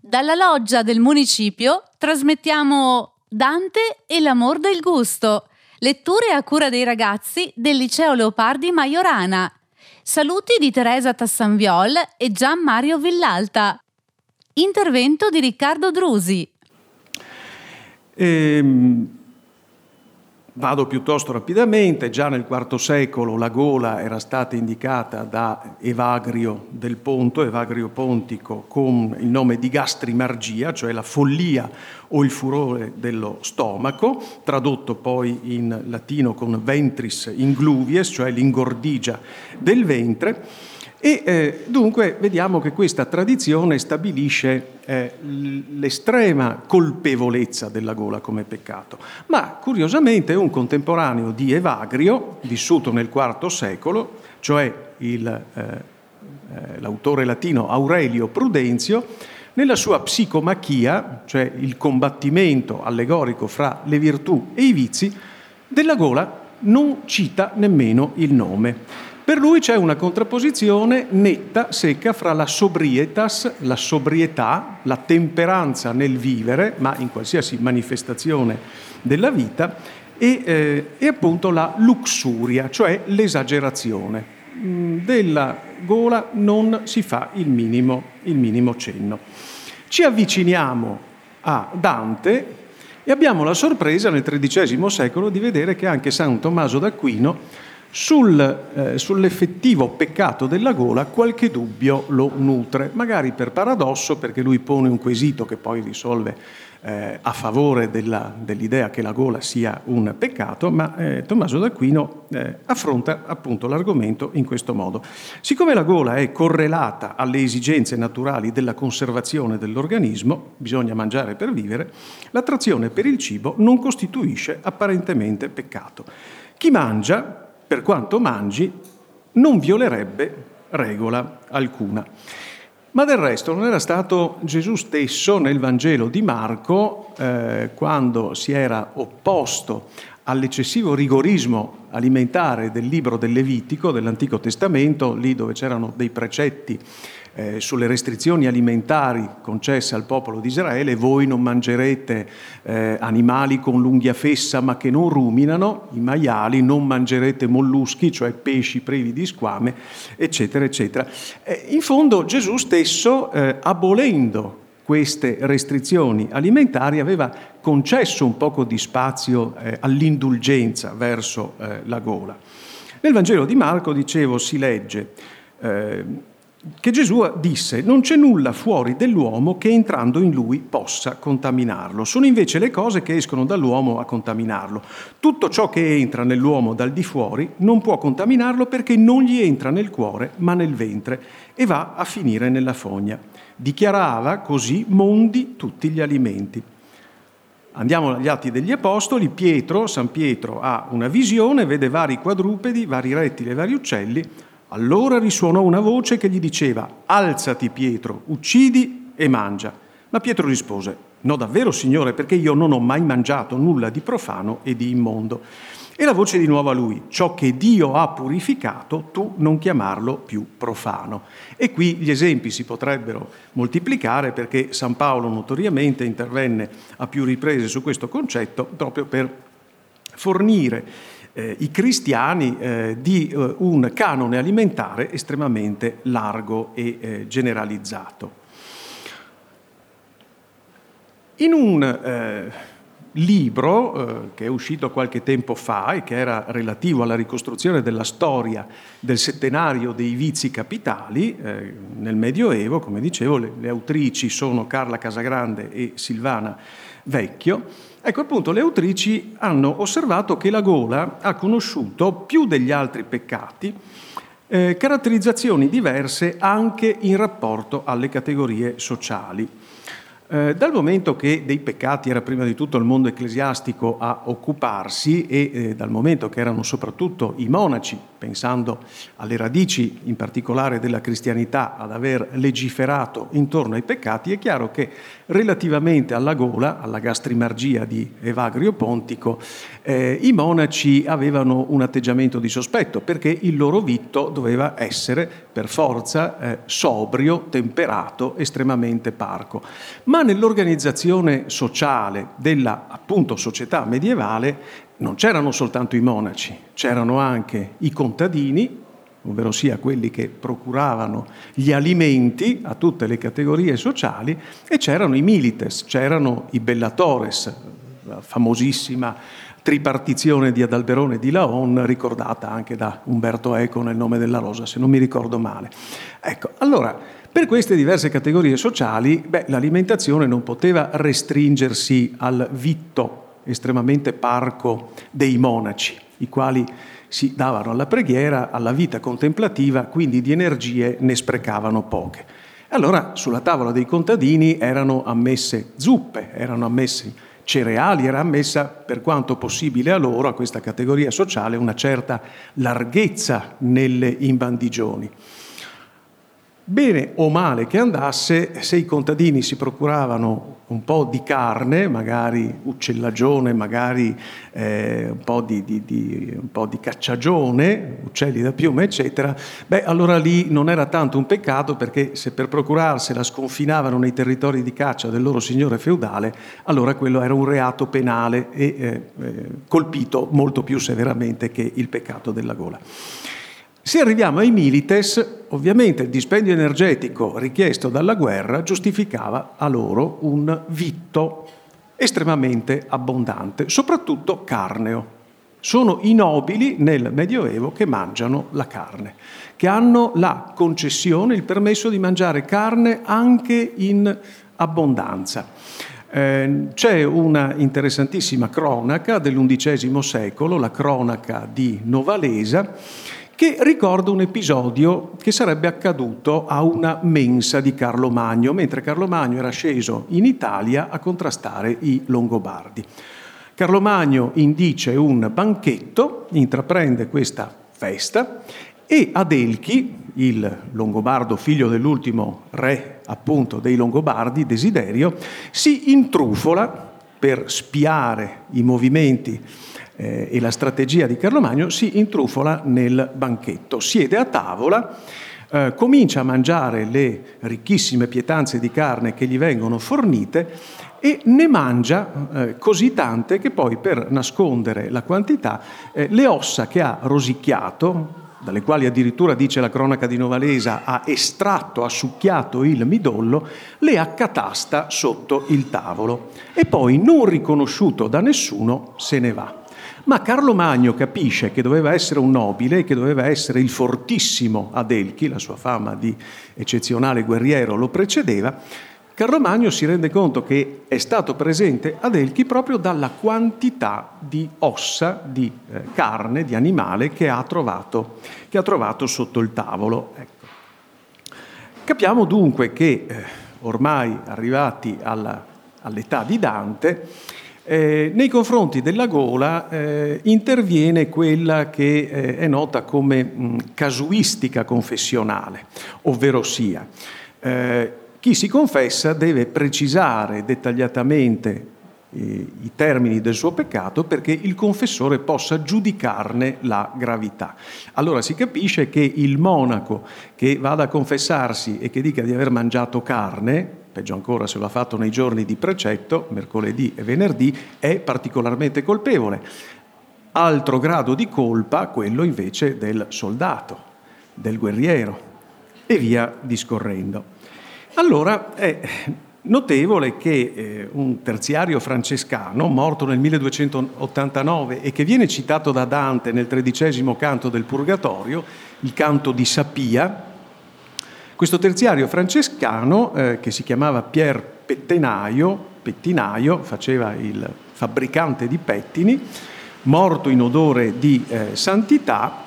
Dalla loggia del municipio trasmettiamo Dante e l'amor del gusto, letture a cura dei ragazzi del liceo Leopardi Maiorana. Saluti di Teresa Tassanviol e Gian Mario Villalta. Intervento di Riccardo Drusi. Ehm, Vado piuttosto rapidamente, già nel IV secolo la gola era stata indicata da Evagrio del Ponto, Evagrio Pontico, con il nome di gastrimargia, cioè la follia o il furore dello stomaco, tradotto poi in latino con ventris ingluvies, cioè l'ingordigia del ventre e eh, dunque vediamo che questa tradizione stabilisce eh, l'estrema colpevolezza della gola come peccato. Ma curiosamente un contemporaneo di Evagrio, vissuto nel IV secolo, cioè il, eh, eh, l'autore latino Aurelio Prudenzio, nella sua psicomachia, cioè il combattimento allegorico fra le virtù e i vizi, della gola non cita nemmeno il nome. Per lui c'è una contrapposizione netta, secca, fra la sobrietas, la sobrietà, la temperanza nel vivere, ma in qualsiasi manifestazione della vita, e, eh, e appunto la luxuria, cioè l'esagerazione. Mm, della gola non si fa il minimo, il minimo cenno. Ci avviciniamo a Dante e abbiamo la sorpresa nel XIII secolo di vedere che anche San Tommaso d'Aquino sul, eh, sull'effettivo peccato della gola qualche dubbio lo nutre, magari per paradosso perché lui pone un quesito che poi risolve eh, a favore della, dell'idea che la gola sia un peccato, ma eh, Tommaso d'Aquino eh, affronta appunto l'argomento in questo modo. Siccome la gola è correlata alle esigenze naturali della conservazione dell'organismo, bisogna mangiare per vivere, l'attrazione per il cibo non costituisce apparentemente peccato. Chi mangia per quanto mangi, non violerebbe regola alcuna. Ma del resto non era stato Gesù stesso nel Vangelo di Marco, eh, quando si era opposto all'eccessivo rigorismo alimentare del libro del Levitico, dell'Antico Testamento, lì dove c'erano dei precetti eh, sulle restrizioni alimentari concesse al popolo di Israele, voi non mangerete eh, animali con l'unghia fessa ma che non ruminano, i maiali, non mangerete molluschi, cioè pesci privi di squame, eccetera, eccetera. Eh, in fondo Gesù stesso, eh, abolendo queste restrizioni alimentari, aveva concesso un poco di spazio eh, all'indulgenza verso eh, la gola. Nel Vangelo di Marco, dicevo, si legge che Gesù disse non c'è nulla fuori dell'uomo che entrando in lui possa contaminarlo. Sono invece le cose che escono dall'uomo a contaminarlo. Tutto ciò che entra nell'uomo dal di fuori non può contaminarlo perché non gli entra nel cuore ma nel ventre e va a finire nella fogna. Dichiarava così mondi tutti gli alimenti. Andiamo agli atti degli Apostoli, Pietro, San Pietro ha una visione, vede vari quadrupedi, vari rettili e vari uccelli, allora risuonò una voce che gli diceva, alzati Pietro, uccidi e mangia. Ma Pietro rispose, no davvero Signore, perché io non ho mai mangiato nulla di profano e di immondo. E la voce di nuovo a lui, ciò che Dio ha purificato, tu non chiamarlo più profano. E qui gli esempi si potrebbero moltiplicare perché San Paolo notoriamente intervenne a più riprese su questo concetto proprio per fornire eh, i cristiani eh, di eh, un canone alimentare estremamente largo e eh, generalizzato. In un eh, libro eh, che è uscito qualche tempo fa e che era relativo alla ricostruzione della storia del settenario dei vizi capitali nel Medioevo, come dicevo, le, le autrici sono Carla Casagrande e Silvana Vecchio, Ecco appunto, le autrici hanno osservato che la gola ha conosciuto più degli altri peccati eh, caratterizzazioni diverse anche in rapporto alle categorie sociali. Eh, dal momento che dei peccati era prima di tutto il mondo ecclesiastico a occuparsi e eh, dal momento che erano soprattutto i monaci pensando alle radici in particolare della cristianità ad aver legiferato intorno ai peccati, è chiaro che relativamente alla gola, alla gastrimargia di Evagrio Pontico, eh, i monaci avevano un atteggiamento di sospetto perché il loro vitto doveva essere per forza eh, sobrio, temperato, estremamente parco. Ma nell'organizzazione sociale della appunto società medievale non c'erano soltanto i monaci, c'erano anche i contadini, ovvero sia quelli che procuravano gli alimenti a tutte le categorie sociali, e c'erano i milites, c'erano i bellatores, la famosissima tripartizione di Adalberone di Laon, ricordata anche da Umberto Eco nel nome della rosa, se non mi ricordo male. Ecco, allora, per queste diverse categorie sociali, beh, l'alimentazione non poteva restringersi al vitto estremamente parco dei monaci, i quali si davano alla preghiera, alla vita contemplativa, quindi di energie ne sprecavano poche. Allora sulla tavola dei contadini erano ammesse zuppe, erano ammessi cereali, era ammessa per quanto possibile a loro, a questa categoria sociale, una certa larghezza nelle imbandigioni. Bene o male che andasse, se i contadini si procuravano un po' di carne, magari uccellagione, magari eh, un, po di, di, di, un, po di, cacciagione, uccelli da piume, eccetera, beh, allora lì non era tanto un peccato perché se per procurarsela sconfinavano nei territori di caccia del loro signore feudale, allora quello era un reato penale e eh, eh, colpito molto più severamente che il peccato della gola. Se arriviamo ai milites, ovviamente il dispendio energetico richiesto dalla guerra giustificava a loro un vitto estremamente abbondante, soprattutto carneo. Sono i nobili nel Medioevo che mangiano la carne, che hanno la concessione, il permesso di mangiare carne anche in abbondanza. Eh, c'è una interessantissima cronaca dell'undicesimo secolo, la cronaca di Novalesa, che ricorda un episodio che sarebbe accaduto a una mensa di Carlo Magno, mentre Carlo Magno era sceso in Italia a contrastare i Longobardi. Carlo Magno indice un banchetto, intraprende questa festa e Adelchi, il Longobardo figlio dell'ultimo re appunto dei Longobardi, Desiderio, si intrufola per spiare i movimenti eh, e la strategia di Carlo Magno, si intrufola nel banchetto, siede a tavola, eh, comincia a mangiare le ricchissime pietanze di carne che gli vengono fornite e ne mangia eh, così tante che poi per nascondere la quantità eh, le ossa che ha rosicchiato, dalle quali addirittura dice la cronaca di Novalesa ha estratto, ha succhiato il midollo, le accatasta sotto il tavolo e poi non riconosciuto da nessuno se ne va. Ma Carlo Magno capisce che doveva essere un nobile, che doveva essere il fortissimo Adelchi, la sua fama di eccezionale guerriero lo precedeva. Carlo Magno si rende conto che è stato presente Adelchi proprio dalla quantità di ossa, di eh, carne, di animale che ha trovato, che ha trovato sotto il tavolo. Ecco. Capiamo dunque che eh, ormai arrivati alla, all'età di Dante, eh, nei confronti della gola eh, interviene quella che eh, è nota come mh, casuistica confessionale, ovvero sia eh, chi si confessa deve precisare dettagliatamente eh, i termini del suo peccato perché il confessore possa giudicarne la gravità. Allora si capisce che il monaco che vada a confessarsi e che dica di aver mangiato carne, peggio ancora se lo ha fatto nei giorni di precetto, mercoledì e venerdì, è particolarmente colpevole. Altro grado di colpa quello invece del soldato, del guerriero e via discorrendo. Allora è notevole che eh, un terziario francescano, morto nel 1289 e che viene citato da Dante nel tredicesimo canto del Purgatorio, il canto di Sapia, questo terziario francescano, eh, che si chiamava Pier Pettenaio, pettinaio, faceva il fabbricante di pettini, morto in odore di eh, santità,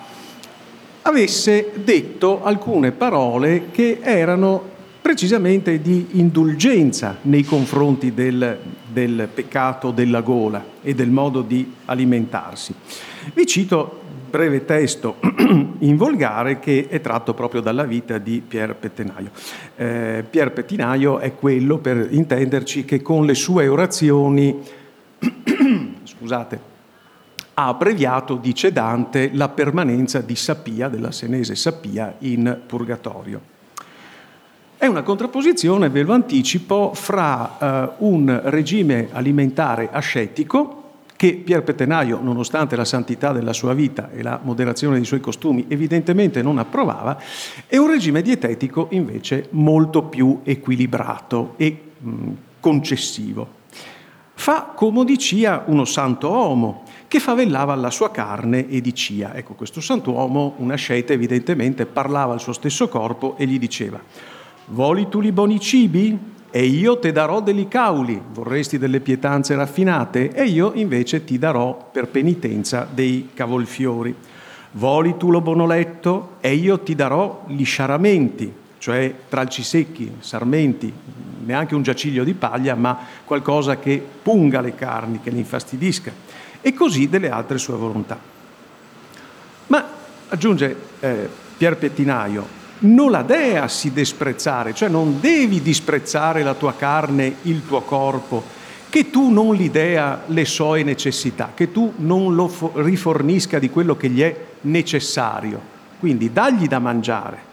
avesse detto alcune parole che erano precisamente di indulgenza nei confronti del, del peccato della gola e del modo di alimentarsi. Vi cito breve testo in volgare che è tratto proprio dalla vita di Pier Pettinaio. Eh, Pier Pettinaio è quello, per intenderci, che con le sue orazioni, scusate, ha abbreviato, dice Dante, la permanenza di Sapia, della senese Sapia, in purgatorio. È una contrapposizione, ve lo anticipo, fra eh, un regime alimentare ascetico, che Pier Pettenaio, nonostante la santità della sua vita e la moderazione dei suoi costumi, evidentemente non approvava, e un regime dietetico invece molto più equilibrato e mh, concessivo. Fa comodicia uno santo uomo che favellava la sua carne e dicia. Ecco, questo santuomo, una scelta evidentemente, parlava al suo stesso corpo e gli diceva Voli tu li buoni cibi? E io te darò degli cauli, vorresti delle pietanze raffinate? E io invece ti darò per penitenza dei cavolfiori. Voli tu lo bonoletto? E io ti darò gli sciaramenti, cioè tralci secchi, sarmenti, neanche un giaciglio di paglia, ma qualcosa che punga le carni, che le infastidisca. E così delle altre sue volontà. Ma, aggiunge eh, Pier Pettinaio, non la dea si disprezzare, cioè non devi disprezzare la tua carne, il tuo corpo, che tu non gli dea le sue necessità, che tu non lo rifornisca di quello che gli è necessario. Quindi dagli da mangiare.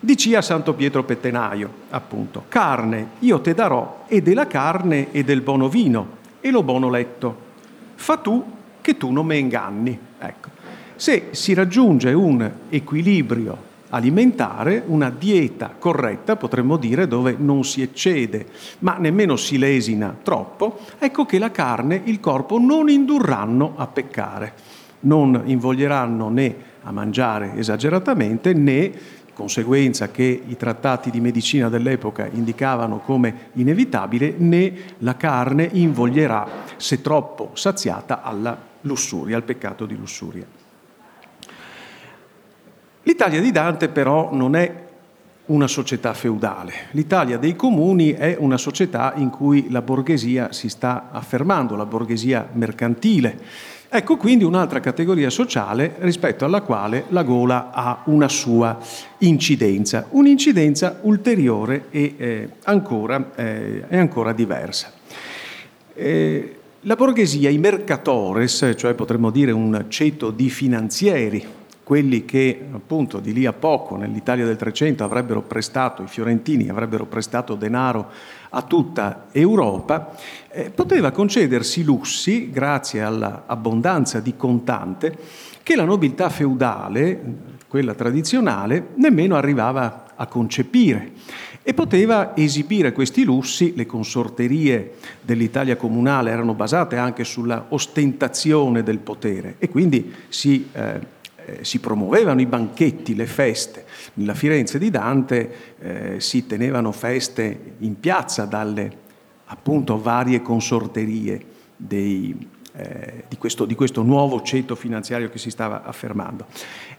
Dici a Santo Pietro Pettenaio, appunto, carne io te darò e della carne e del buono vino e lo buono letto. Fa tu che tu non me inganni. Ecco. Se si raggiunge un equilibrio alimentare, una dieta corretta, potremmo dire, dove non si eccede, ma nemmeno si lesina troppo, ecco che la carne, il corpo non indurranno a peccare, non invoglieranno né a mangiare esageratamente né conseguenza che i trattati di medicina dell'epoca indicavano come inevitabile, né la carne invoglierà, se troppo saziata, alla lussuria, al peccato di lussuria. L'Italia di Dante però non è una società feudale. L'Italia dei comuni è una società in cui la borghesia si sta affermando, la borghesia mercantile. Ecco quindi un'altra categoria sociale rispetto alla quale la gola ha una sua incidenza, un'incidenza ulteriore e eh, ancora, eh, ancora diversa. Eh, la borghesia, i mercatores, cioè potremmo dire un ceto di finanzieri, quelli che appunto di lì a poco nell'Italia del Trecento avrebbero prestato, i fiorentini avrebbero prestato denaro a tutta Europa, eh, poteva concedersi lussi, grazie all'abbondanza di contante, che la nobiltà feudale, quella tradizionale, nemmeno arrivava a concepire. E poteva esibire questi lussi, le consorterie dell'Italia comunale erano basate anche sulla ostentazione del potere e quindi si eh, eh, si promuovevano i banchetti, le feste. Nella Firenze di Dante eh, si tenevano feste in piazza dalle appunto varie consorterie dei, eh, di, questo, di, questo, nuovo ceto finanziario che si stava affermando.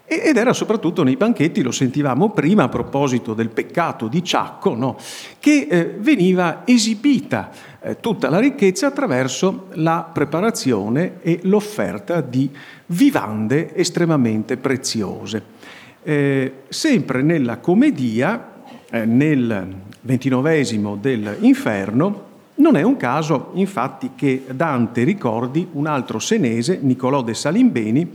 Ed era soprattutto nei banchetti, lo sentivamo prima a proposito del peccato di Ciacco, no? che eh, veniva esibita eh, tutta la ricchezza attraverso la preparazione e l'offerta di vivande estremamente preziose. Eh, sempre nella commedia, eh, nel ventinovesimo dell'Inferno, non è un caso infatti che Dante ricordi un altro senese, Niccolò de Salimbeni,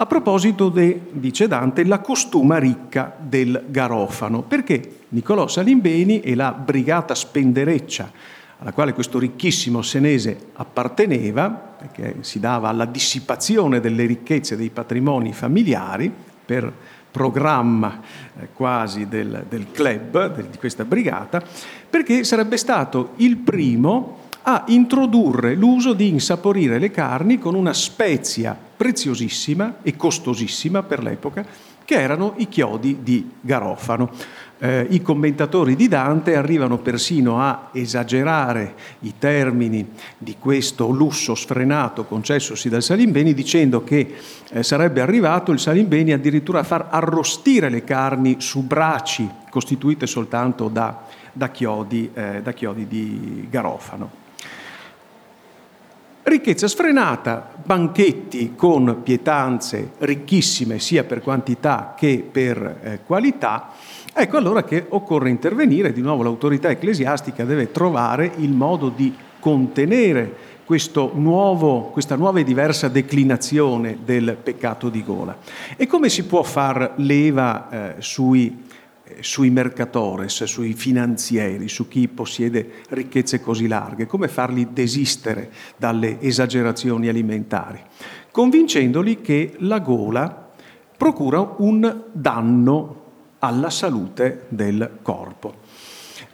a proposito di, dice Dante, la costuma ricca del garofano, perché Niccolò Salimbeni e la brigata spendereccia alla quale questo ricchissimo senese apparteneva, perché si dava alla dissipazione delle ricchezze dei patrimoni familiari per programma eh, quasi del, del club, di questa brigata, perché sarebbe stato il primo a introdurre l'uso di insaporire le carni con una spezia preziosissima e costosissima per l'epoca, che erano i chiodi di garofano. Eh, I commentatori di Dante arrivano persino a esagerare i termini di questo lusso sfrenato concessosi dal Salimbeni dicendo che eh, sarebbe arrivato il Salimbeni addirittura a far arrostire le carni su braci costituite soltanto da, da, chiodi, eh, da chiodi di garofano. Ricchezza sfrenata, banchetti con pietanze ricchissime sia per quantità che per eh, qualità. Ecco allora che occorre intervenire, di nuovo l'autorità ecclesiastica deve trovare il modo di contenere nuovo, questa nuova e diversa declinazione del peccato di gola. E come si può far leva eh, sui, sui mercatores, sui finanzieri, su chi possiede ricchezze così larghe? Come farli desistere dalle esagerazioni alimentari? Convincendoli che la gola procura un danno alla salute del corpo.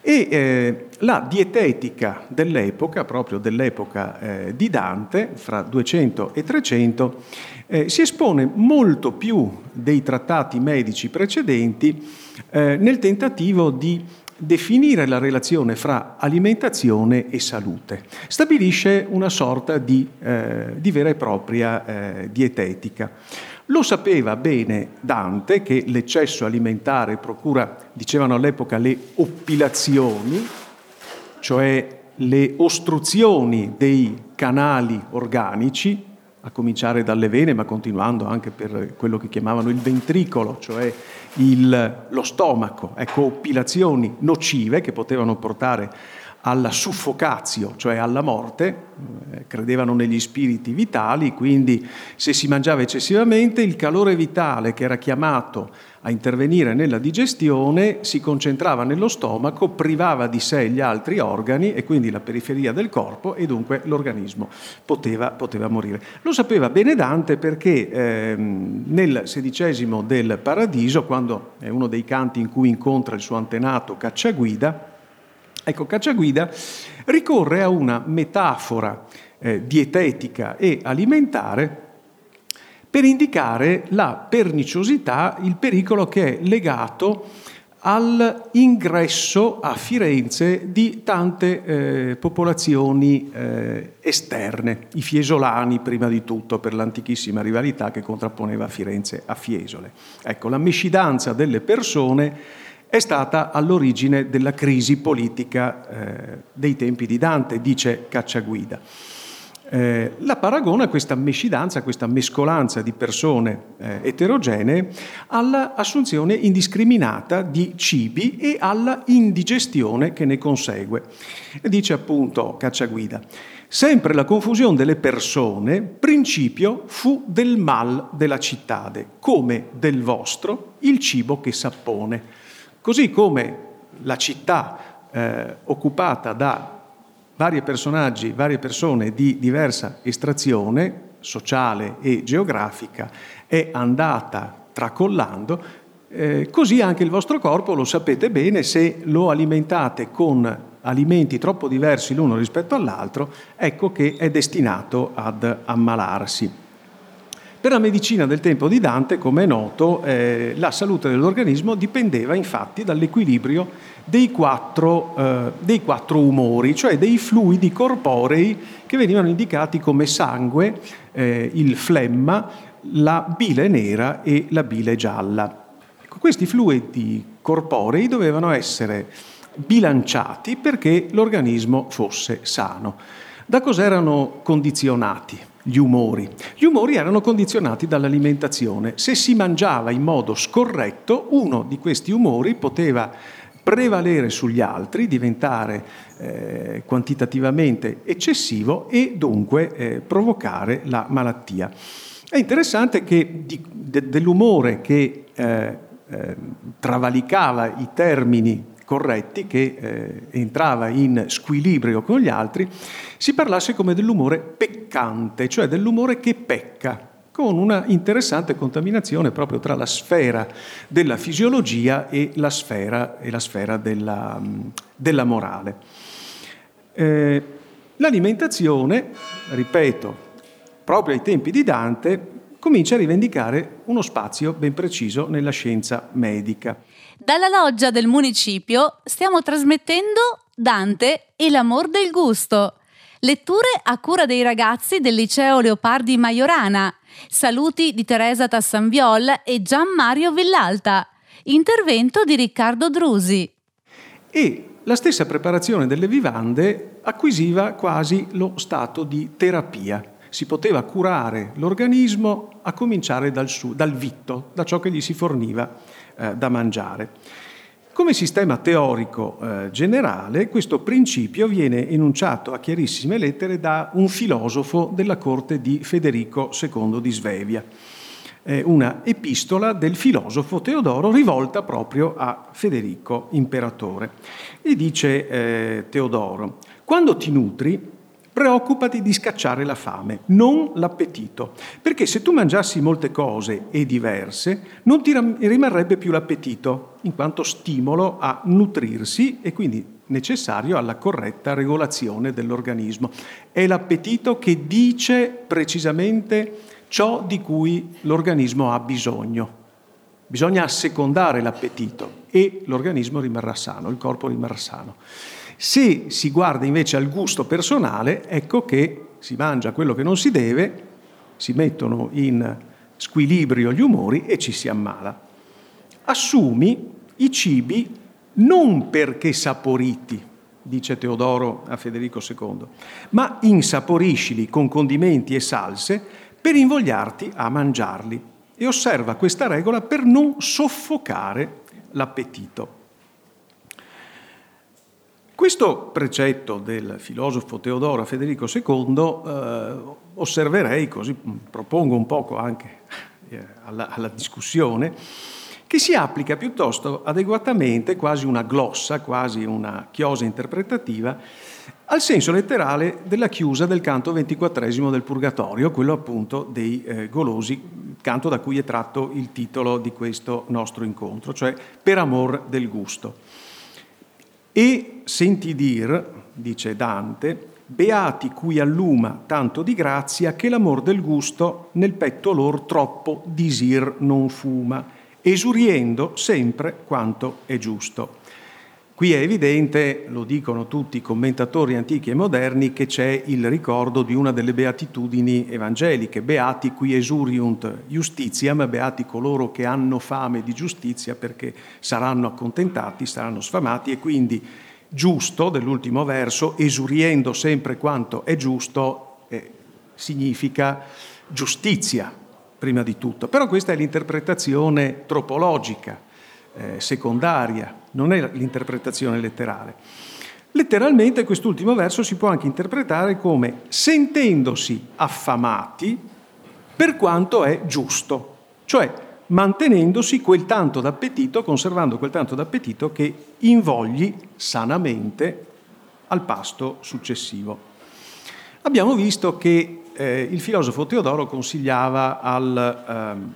E eh, la dietetica dell'epoca, proprio dell'epoca eh, di Dante, fra 200 e 300, eh, si espone molto più dei trattati medici precedenti eh, nel tentativo di definire la relazione fra alimentazione e salute. Stabilisce una sorta di, eh, di vera e propria eh, dietetica. Lo sapeva bene Dante che l'eccesso alimentare procura, dicevano all'epoca, le oppilazioni, cioè le ostruzioni dei canali organici, a cominciare dalle vene, ma continuando anche per quello che chiamavano il ventricolo, cioè il, lo stomaco, ecco, oppilazioni nocive che potevano portare alla suffocazio, cioè alla morte, eh, credevano negli spiriti vitali, quindi se si mangiava eccessivamente il calore vitale che era chiamato a intervenire nella digestione si concentrava nello stomaco, privava di sé gli altri organi e quindi la periferia del corpo e dunque l'organismo poteva, poteva morire. Lo sapeva bene Dante perché eh, nel sedicesimo del Paradiso, quando è uno dei canti in cui incontra il suo antenato Cacciaguida, Ecco, Cacciaguida ricorre a una metafora eh, dietetica e alimentare per indicare la perniciosità, il pericolo che è legato all'ingresso a Firenze di tante eh, popolazioni eh, esterne, i fiesolani prima di tutto per l'antichissima rivalità che contrapponeva Firenze a Fiesole. Ecco, la miscidanza delle persone è stata all'origine della crisi politica eh, dei tempi di Dante, dice Cacciaguida. Eh, la paragona questa mescidanza, questa mescolanza di persone eh, eterogenee all'assunzione indiscriminata di cibi e alla indigestione che ne consegue. Dice appunto Cacciaguida, sempre la confusione delle persone, principio fu del mal della cittade, come del vostro il cibo che s'appone. Così come la città eh, occupata da vari personaggi, varie persone di diversa estrazione sociale e geografica è andata tracollando, eh, così anche il vostro corpo, lo sapete bene, se lo alimentate con alimenti troppo diversi l'uno rispetto all'altro, ecco che è destinato ad ammalarsi. Per la medicina del tempo di Dante, come è noto, eh, la salute dell'organismo dipendeva infatti dall'equilibrio dei quattro, eh, dei quattro, umori, cioè dei fluidi corporei che venivano indicati come sangue, eh, il flemma, la bile nera e la bile gialla. Ecco, questi fluidi corporei dovevano essere bilanciati perché l'organismo fosse sano. Da cosa erano condizionati? Gli umori. Gli umori erano condizionati dall'alimentazione. Se si mangiava in modo scorretto, uno di questi umori poteva prevalere sugli altri, diventare eh, quantitativamente eccessivo e dunque eh, provocare la malattia. È interessante che di, de, dell'umore che eh, eh travalicava i termini corretti, che eh, entrava in squilibrio con gli altri, si parlasse come dell'umore peccante, cioè dell'umore che pecca, con una interessante contaminazione proprio tra la sfera della fisiologia e la sfera, e la sfera della, della, morale. Eh, l'alimentazione, ripeto, proprio ai tempi di Dante, comincia a rivendicare uno spazio ben preciso nella scienza medica. Dalla loggia del municipio stiamo trasmettendo Dante e l'amor del gusto. Letture a cura dei ragazzi del liceo Leopardi Majorana. Saluti di Teresa Tassanviol e Gian Mario Villalta. Intervento di Riccardo Drusi. E la stessa preparazione delle vivande acquisiva quasi lo stato di terapia. Si poteva curare l'organismo a cominciare dal, su, dal vitto, da ciò che gli si forniva eh, da mangiare. Come sistema teorico eh, generale, questo principio viene enunciato a chiarissime lettere da un filosofo della corte di Federico II di Svevia una epistola del filosofo Teodoro rivolta proprio a Federico, imperatore. E dice eh, Teodoro, quando ti nutri, preoccupati di scacciare la fame, non l'appetito, perché se tu mangiassi molte cose e diverse, non ti rimarrebbe più l'appetito, in quanto stimolo a nutrirsi e quindi necessario alla corretta regolazione dell'organismo. È l'appetito che dice precisamente ciò di cui l'organismo ha bisogno. Bisogna assecondare l'appetito e l'organismo rimarrà sano, il corpo rimarrà sano. Se si guarda invece al gusto personale, ecco che si mangia quello che non si deve, si mettono in squilibrio gli umori e ci si ammala. Assumi i cibi non perché saporiti, dice Teodoro a Federico II, ma insaporiscili con condimenti e salse per invogliarti a mangiarli. E osserva questa regola per non soffocare l'appetito. Questo precetto del filosofo Teodoro Federico II eh, osserverei, così propongo un poco anche eh, alla, alla discussione, che si applica piuttosto adeguatamente, quasi una glossa, quasi una chiosa interpretativa, al senso letterale della chiusa del canto ventiquattresimo del Purgatorio, quello appunto dei eh, golosi, canto da cui è tratto il titolo di questo nostro incontro, cioè per amor del gusto. E senti dir, dice Dante, beati cui alluma tanto di grazia che l'amor del gusto nel petto lor troppo disir non fuma, esuriendo sempre quanto è giusto. Qui è evidente, lo dicono tutti i commentatori antichi e moderni, che c'è il ricordo di una delle beatitudini evangeliche, beati qui esuriunt justitiam, beati coloro che hanno fame di giustizia perché saranno accontentati, saranno sfamati e quindi giusto dell'ultimo verso, esuriendo sempre quanto è giusto, eh, significa giustizia prima di tutto. Però questa è l'interpretazione tropologica eh, secondaria, non è l'interpretazione letterale. Letteralmente quest'ultimo verso si può anche interpretare come sentendosi affamati per quanto è giusto, cioè mantenendosi quel tanto d'appetito, conservando quel tanto d'appetito che invogli sanamente al pasto successivo. Abbiamo visto che eh, il filosofo Teodoro consigliava al, ehm,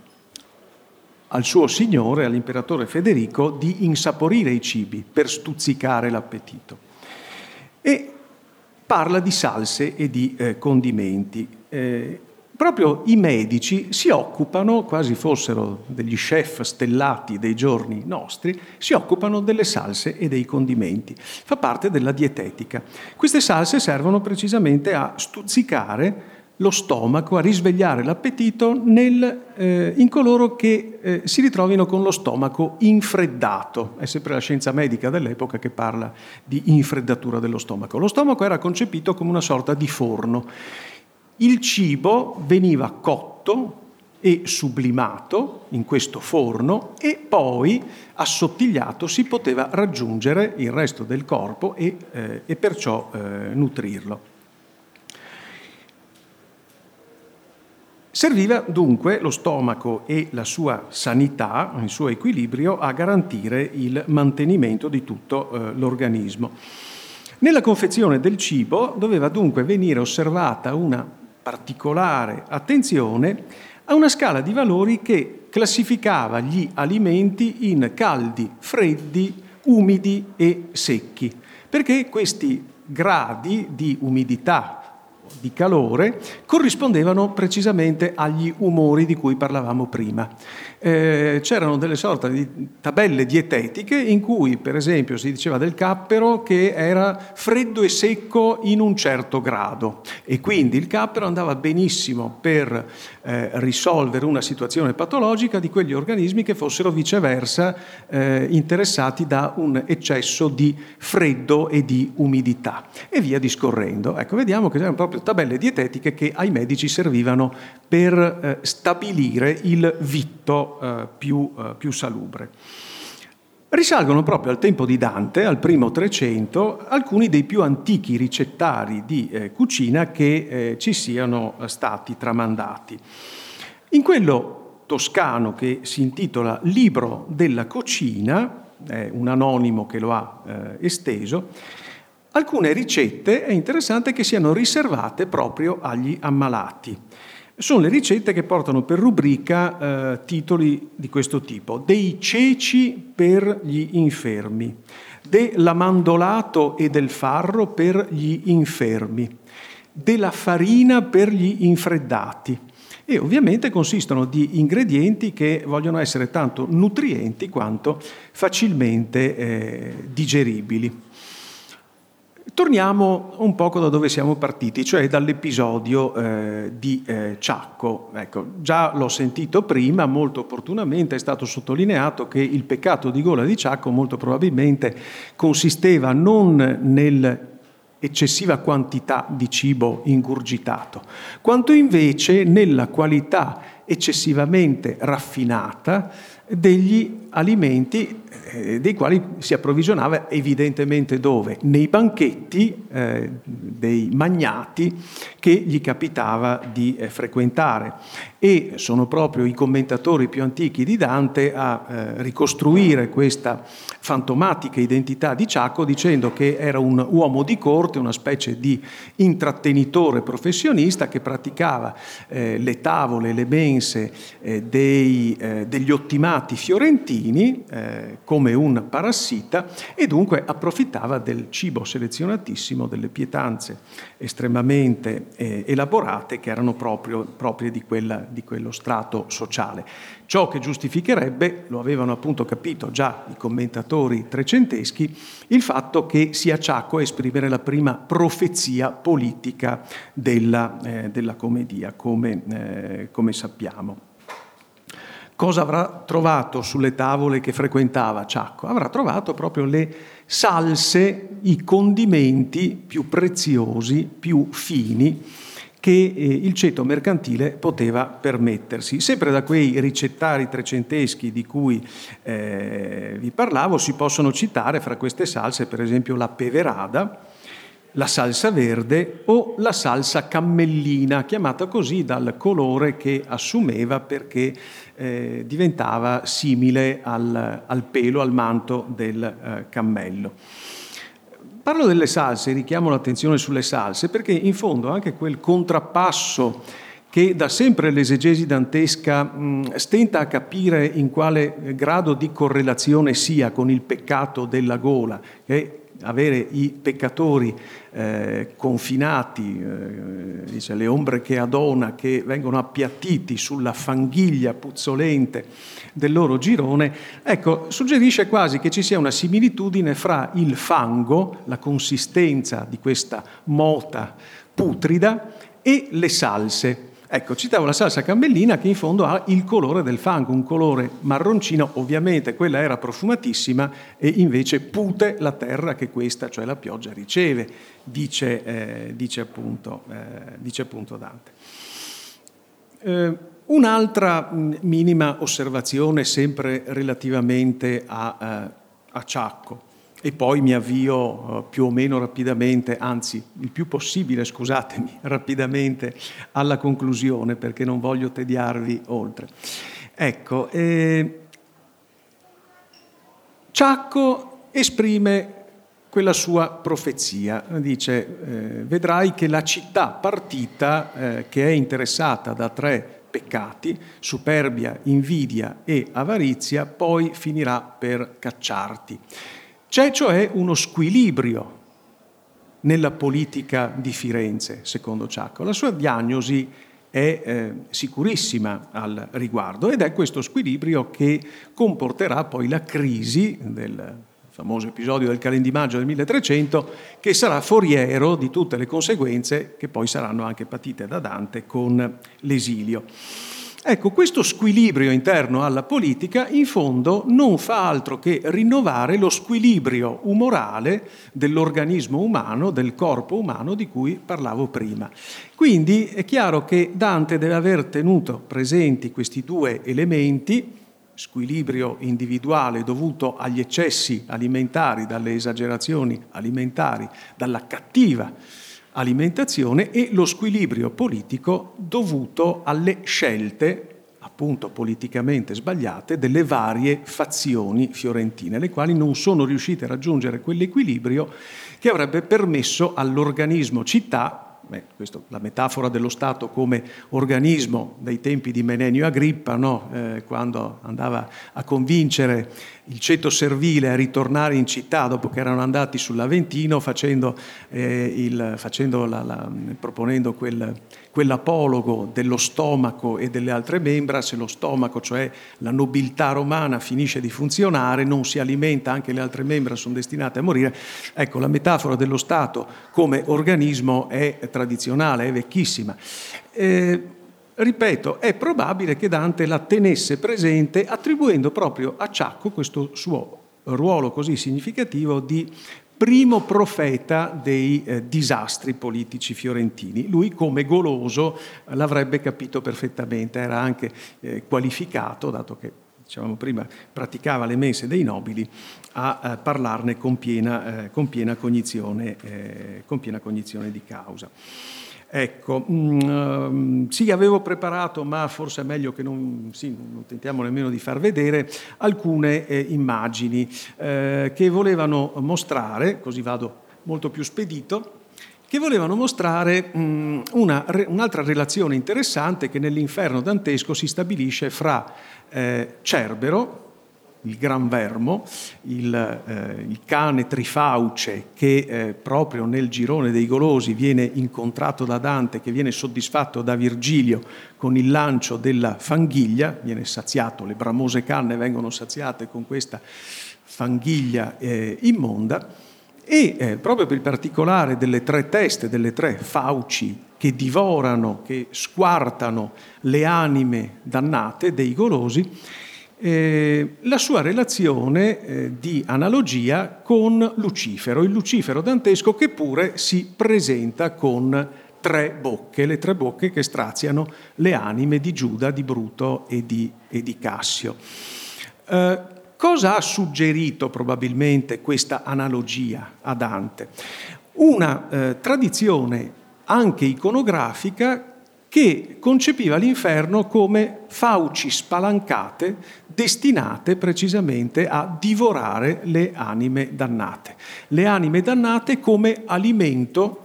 al suo signore, all'imperatore Federico, di insaporire i cibi per stuzzicare l'appetito. E parla di salse e di eh, condimenti. Eh, proprio i medici si occupano, quasi fossero degli chef stellati dei giorni nostri, si occupano delle salse e dei condimenti. Fa parte della dietetica. Queste salse servono precisamente a stuzzicare lo stomaco, a risvegliare l'appetito nel, eh, in coloro che eh, si ritrovino con lo stomaco infreddato. È sempre la scienza medica dell'epoca che parla di infreddatura dello stomaco. Lo stomaco era concepito come una sorta di forno. Il cibo veniva cotto e sublimato in questo forno e poi assottigliato si poteva raggiungere il resto del corpo e, eh, e perciò eh, nutrirlo. Serviva dunque lo stomaco e la sua sanità, il suo equilibrio, a garantire il mantenimento di tutto eh, l'organismo. Nella confezione del cibo doveva dunque venire osservata una particolare attenzione a una scala di valori che classificava gli alimenti in caldi, freddi, umidi e secchi, perché questi gradi di umidità di calore corrispondevano precisamente agli umori di cui parlavamo prima. Eh, c'erano delle sorte di tabelle dietetiche in cui, per esempio, si diceva del cappero che era freddo e secco in un certo grado e quindi il cappero andava benissimo per eh, risolvere una situazione patologica di quegli organismi che fossero viceversa eh, interessati da un eccesso di freddo e di umidità e via discorrendo. Ecco, vediamo che erano proprio tabelle dietetiche che ai medici servivano per eh, stabilire il vitto eh, più, eh, più salubre. Risalgono proprio al tempo di Dante, al primo Trecento, alcuni dei più antichi ricettari di eh, cucina che eh, ci siano stati tramandati. In quello toscano che si intitola Libro della cucina, è un anonimo che lo ha eh, esteso, alcune ricette è interessante che siano riservate proprio agli ammalati. Sono le ricette che portano per rubrica eh, titoli di questo tipo, dei ceci per gli infermi, dell'amandolato e del farro per gli infermi, della farina per gli infreddati. E ovviamente consistono di ingredienti che vogliono essere tanto nutrienti quanto facilmente eh, digeribili. Torniamo un poco da dove siamo partiti, cioè dall'episodio eh, di eh, Ciacco. Ecco, già l'ho sentito prima, molto opportunamente è stato sottolineato che il peccato di gola di Ciacco molto probabilmente consisteva non nell'eccessiva quantità di cibo ingurgitato, quanto invece nella qualità eccessivamente raffinata degli alimenti eh, dei quali si approvvigionava evidentemente dove? Nei banchetti eh, dei magnati che gli capitava di eh, frequentare e sono proprio i commentatori più antichi di Dante a eh, ricostruire questa fantomatica identità di Ciacco dicendo che era un uomo di corte, una specie di intrattenitore professionista che praticava eh, le tavole, le mense eh, dei, degli ottimati fiorentini eh, come un parassita e dunque approfittava del cibo selezionatissimo, delle pietanze estremamente eh, elaborate che erano proprio, proprie di quella di quello strato sociale. Ciò che giustificherebbe, lo avevano appunto capito già i commentatori trecenteschi, il fatto che sia Ciacco a esprimere la prima profezia politica della, eh, della commedia, come, eh, come sappiamo. Cosa avrà trovato sulle tavole che frequentava Ciacco? Avrà trovato proprio le salse, i condimenti più preziosi, più fini, che eh, il ceto mercantile poteva permettersi. Sempre da quei ricettari trecenteschi di cui eh, vi parlavo si possono citare fra queste salse per esempio la peverada, la salsa verde o la salsa cammellina, chiamata così dal colore che assumeva perché eh, diventava simile al, al, pelo, al manto del eh, cammello. Parlo delle salse, richiamo l'attenzione sulle salse, perché in fondo anche quel contrappasso che da sempre l'esegesi dantesca mh, stenta a capire in quale grado di correlazione sia con il peccato della gola, che avere i peccatori eh, confinati, eh, dice, le ombre che adona, che vengono appiattiti sulla fanghiglia puzzolente del loro girone, ecco, suggerisce quasi che ci sia una similitudine fra il fango, la consistenza di questa mota putrida, e le salse. Ecco, citavo la salsa cammellina che in fondo ha il colore del fango, un colore marroncino, ovviamente quella era profumatissima e invece pute la terra che questa, cioè la pioggia, riceve, dice, eh, dice, appunto, eh, dice appunto, Dante. Eh, un'altra minima osservazione sempre relativamente a, eh, a Ciacco. E poi mi avvio eh, più o meno rapidamente, anzi il più possibile, scusatemi, rapidamente alla conclusione perché non voglio tediarvi oltre. Ecco, eh, Ciacco esprime quella sua profezia, dice eh, vedrai che la città partita che è interessata da tre peccati, superbia, invidia e avarizia, poi finirà per cacciarti. C'è cioè uno squilibrio nella politica di Firenze, secondo Ciacco. La sua diagnosi è eh, sicurissima al riguardo ed è questo squilibrio che comporterà poi la crisi del famoso episodio del calendimaggio del 1300, che sarà foriero di tutte le conseguenze che poi saranno anche patite da Dante con l'esilio. Ecco, questo squilibrio interno alla politica in fondo non fa altro che rinnovare lo squilibrio umorale dell'organismo umano, del corpo umano di cui parlavo prima. Quindi è chiaro che Dante deve aver tenuto presenti questi due elementi, squilibrio individuale dovuto agli eccessi alimentari, dalle esagerazioni alimentari, dalla cattiva alimentazione e lo squilibrio politico dovuto alle scelte appunto politicamente sbagliate delle varie fazioni fiorentine, le quali non sono riuscite a raggiungere quell'equilibrio che avrebbe permesso all'organismo città Beh, questo, la metafora dello Stato come organismo dai tempi di Menenio Agrippa, no? eh, quando andava a convincere il ceto servile a ritornare in città dopo che erano andati sull'Aventino, facendo eh, il, facendo la, la, proponendo quel, quell'apologo dello stomaco e delle altre membra, se lo stomaco, cioè la nobiltà romana, finisce di funzionare, non si alimenta, anche le altre membra sono destinate a morire. Ecco, la metafora dello Stato come organismo è tradizionale, è vecchissima. Eh, ripeto, è probabile che Dante la tenesse presente attribuendo proprio a Ciacco questo suo ruolo così significativo di primo profeta dei eh, disastri politici fiorentini. Lui come goloso l'avrebbe capito perfettamente, era anche eh, qualificato, dato che dicevamo prima, praticava le mense dei nobili, a eh, parlarne con piena, eh, con piena, cognizione, eh, con piena cognizione di causa. Ecco, mm, sì, avevo preparato, ma forse è meglio che non, sì, non tentiamo nemmeno di far vedere, alcune eh, immagini eh, che volevano mostrare, così vado molto più spedito, che volevano mostrare mm, una, un'altra relazione interessante che nell'inferno dantesco si stabilisce fra eh, Cerbero, il gran vermo, il, eh, il cane trifauce che eh, proprio nel girone dei golosi viene incontrato da Dante, che viene soddisfatto da Virgilio con il lancio della fanghiglia, viene saziato, le bramose canne vengono saziate con questa fanghiglia eh, immonda, e eh, proprio per il particolare delle tre teste, delle tre fauci che divorano, che squartano le anime dannate dei golosi, eh, la sua relazione eh, di analogia con Lucifero, il Lucifero dantesco che pure si presenta con tre bocche, le tre bocche che straziano le anime di Giuda, di Bruto e di, e di Cassio. Eh, cosa ha suggerito probabilmente questa analogia a Dante? Una eh, tradizione anche iconografica che concepiva l'inferno come fauci spalancate destinate precisamente a divorare le anime dannate. Le anime dannate come alimento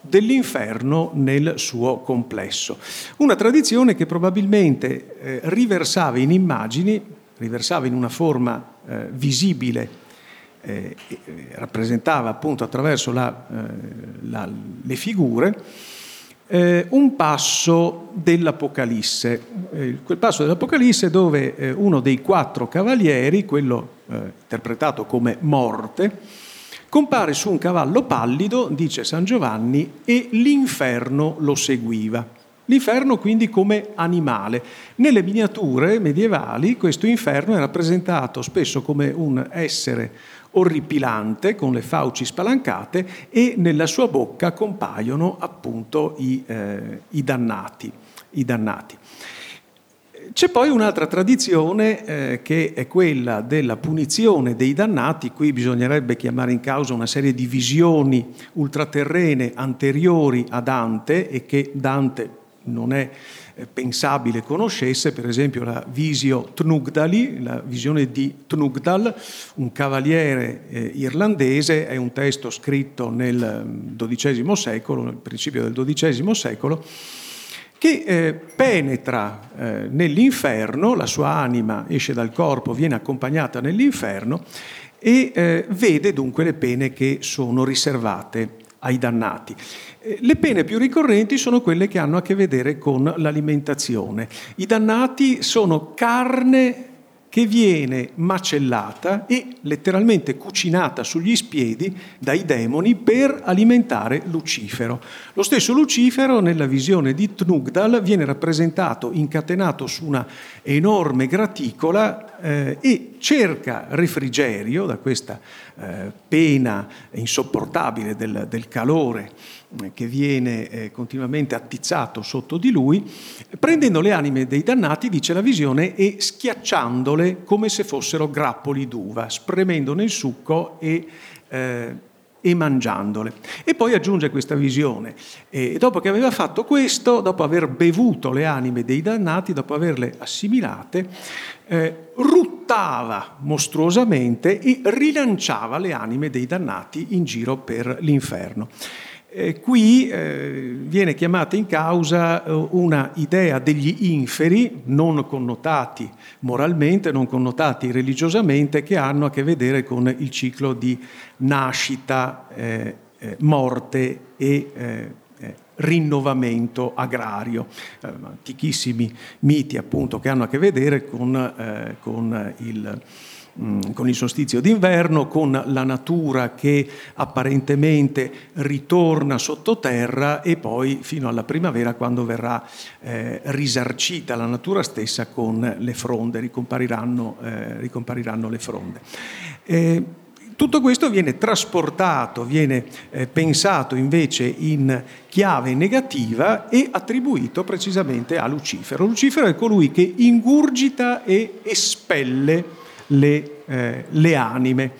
dell'inferno nel suo complesso. Una tradizione che probabilmente eh, riversava in immagini, riversava in una forma eh, visibile eh, rappresentava appunto attraverso la, eh, la, le figure eh, un passo dell'Apocalisse, eh, quel passo dell'Apocalisse dove eh, uno dei quattro cavalieri, quello eh, interpretato come morte, compare su un cavallo pallido, dice San Giovanni, e l'inferno lo seguiva. L'inferno quindi come animale. Nelle miniature medievali questo inferno è rappresentato spesso come un essere orripilante con le fauci spalancate e nella sua bocca compaiono appunto i, eh, i, dannati, i dannati. C'è poi un'altra tradizione eh, che è quella della punizione dei dannati, qui bisognerebbe chiamare in causa una serie di visioni ultraterrene anteriori a Dante e che Dante non è eh, pensabile conoscesse, per esempio la visio Tnugdali, la visione di Tnugdal, un cavaliere eh, irlandese, è un testo scritto nel XII mm, secolo, nel principio del XII secolo, che eh, penetra eh, nell'inferno, la sua anima esce dal corpo, viene accompagnata nell'inferno e eh, vede dunque le pene che sono riservate ai dannati. Eh, le pene più ricorrenti sono quelle che hanno a che vedere con l'alimentazione. I dannati sono carne che viene macellata e letteralmente cucinata sugli spiedi dai demoni per alimentare Lucifero. Lo stesso Lucifero nella visione di Tnugdal viene rappresentato incatenato su una enorme graticola eh, e cerca refrigerio da questa eh, pena insopportabile del, del calore che viene eh, continuamente attizzato sotto di lui, prendendo le anime dei dannati, dice la visione, e schiacciandole come se fossero grappoli d'uva, spremendone il succo e, eh, e mangiandole. E poi aggiunge questa visione. E dopo che aveva fatto questo, dopo aver bevuto le anime dei dannati, dopo averle assimilate, eh, ruttava mostruosamente e rilanciava le anime dei dannati in giro per l'inferno. Eh, qui eh, viene chiamata in causa eh, una idea degli inferi, non connotati moralmente, non connotati religiosamente, che hanno a che vedere con il ciclo di nascita, eh, eh, morte e eh, rinnovamento agrario. antichissimi miti appunto che hanno a che vedere con, con il con il solstizio d'inverno, con la natura che apparentemente ritorna sottoterra e poi fino alla primavera quando verrà eh, risarcita la natura stessa con le fronde, ricompariranno, eh, ricompariranno le fronde. Eh, tutto questo viene trasportato, viene eh, pensato invece in chiave negativa e attribuito precisamente a Lucifero. Lucifero è colui che ingurgita e espelle le, eh, le anime.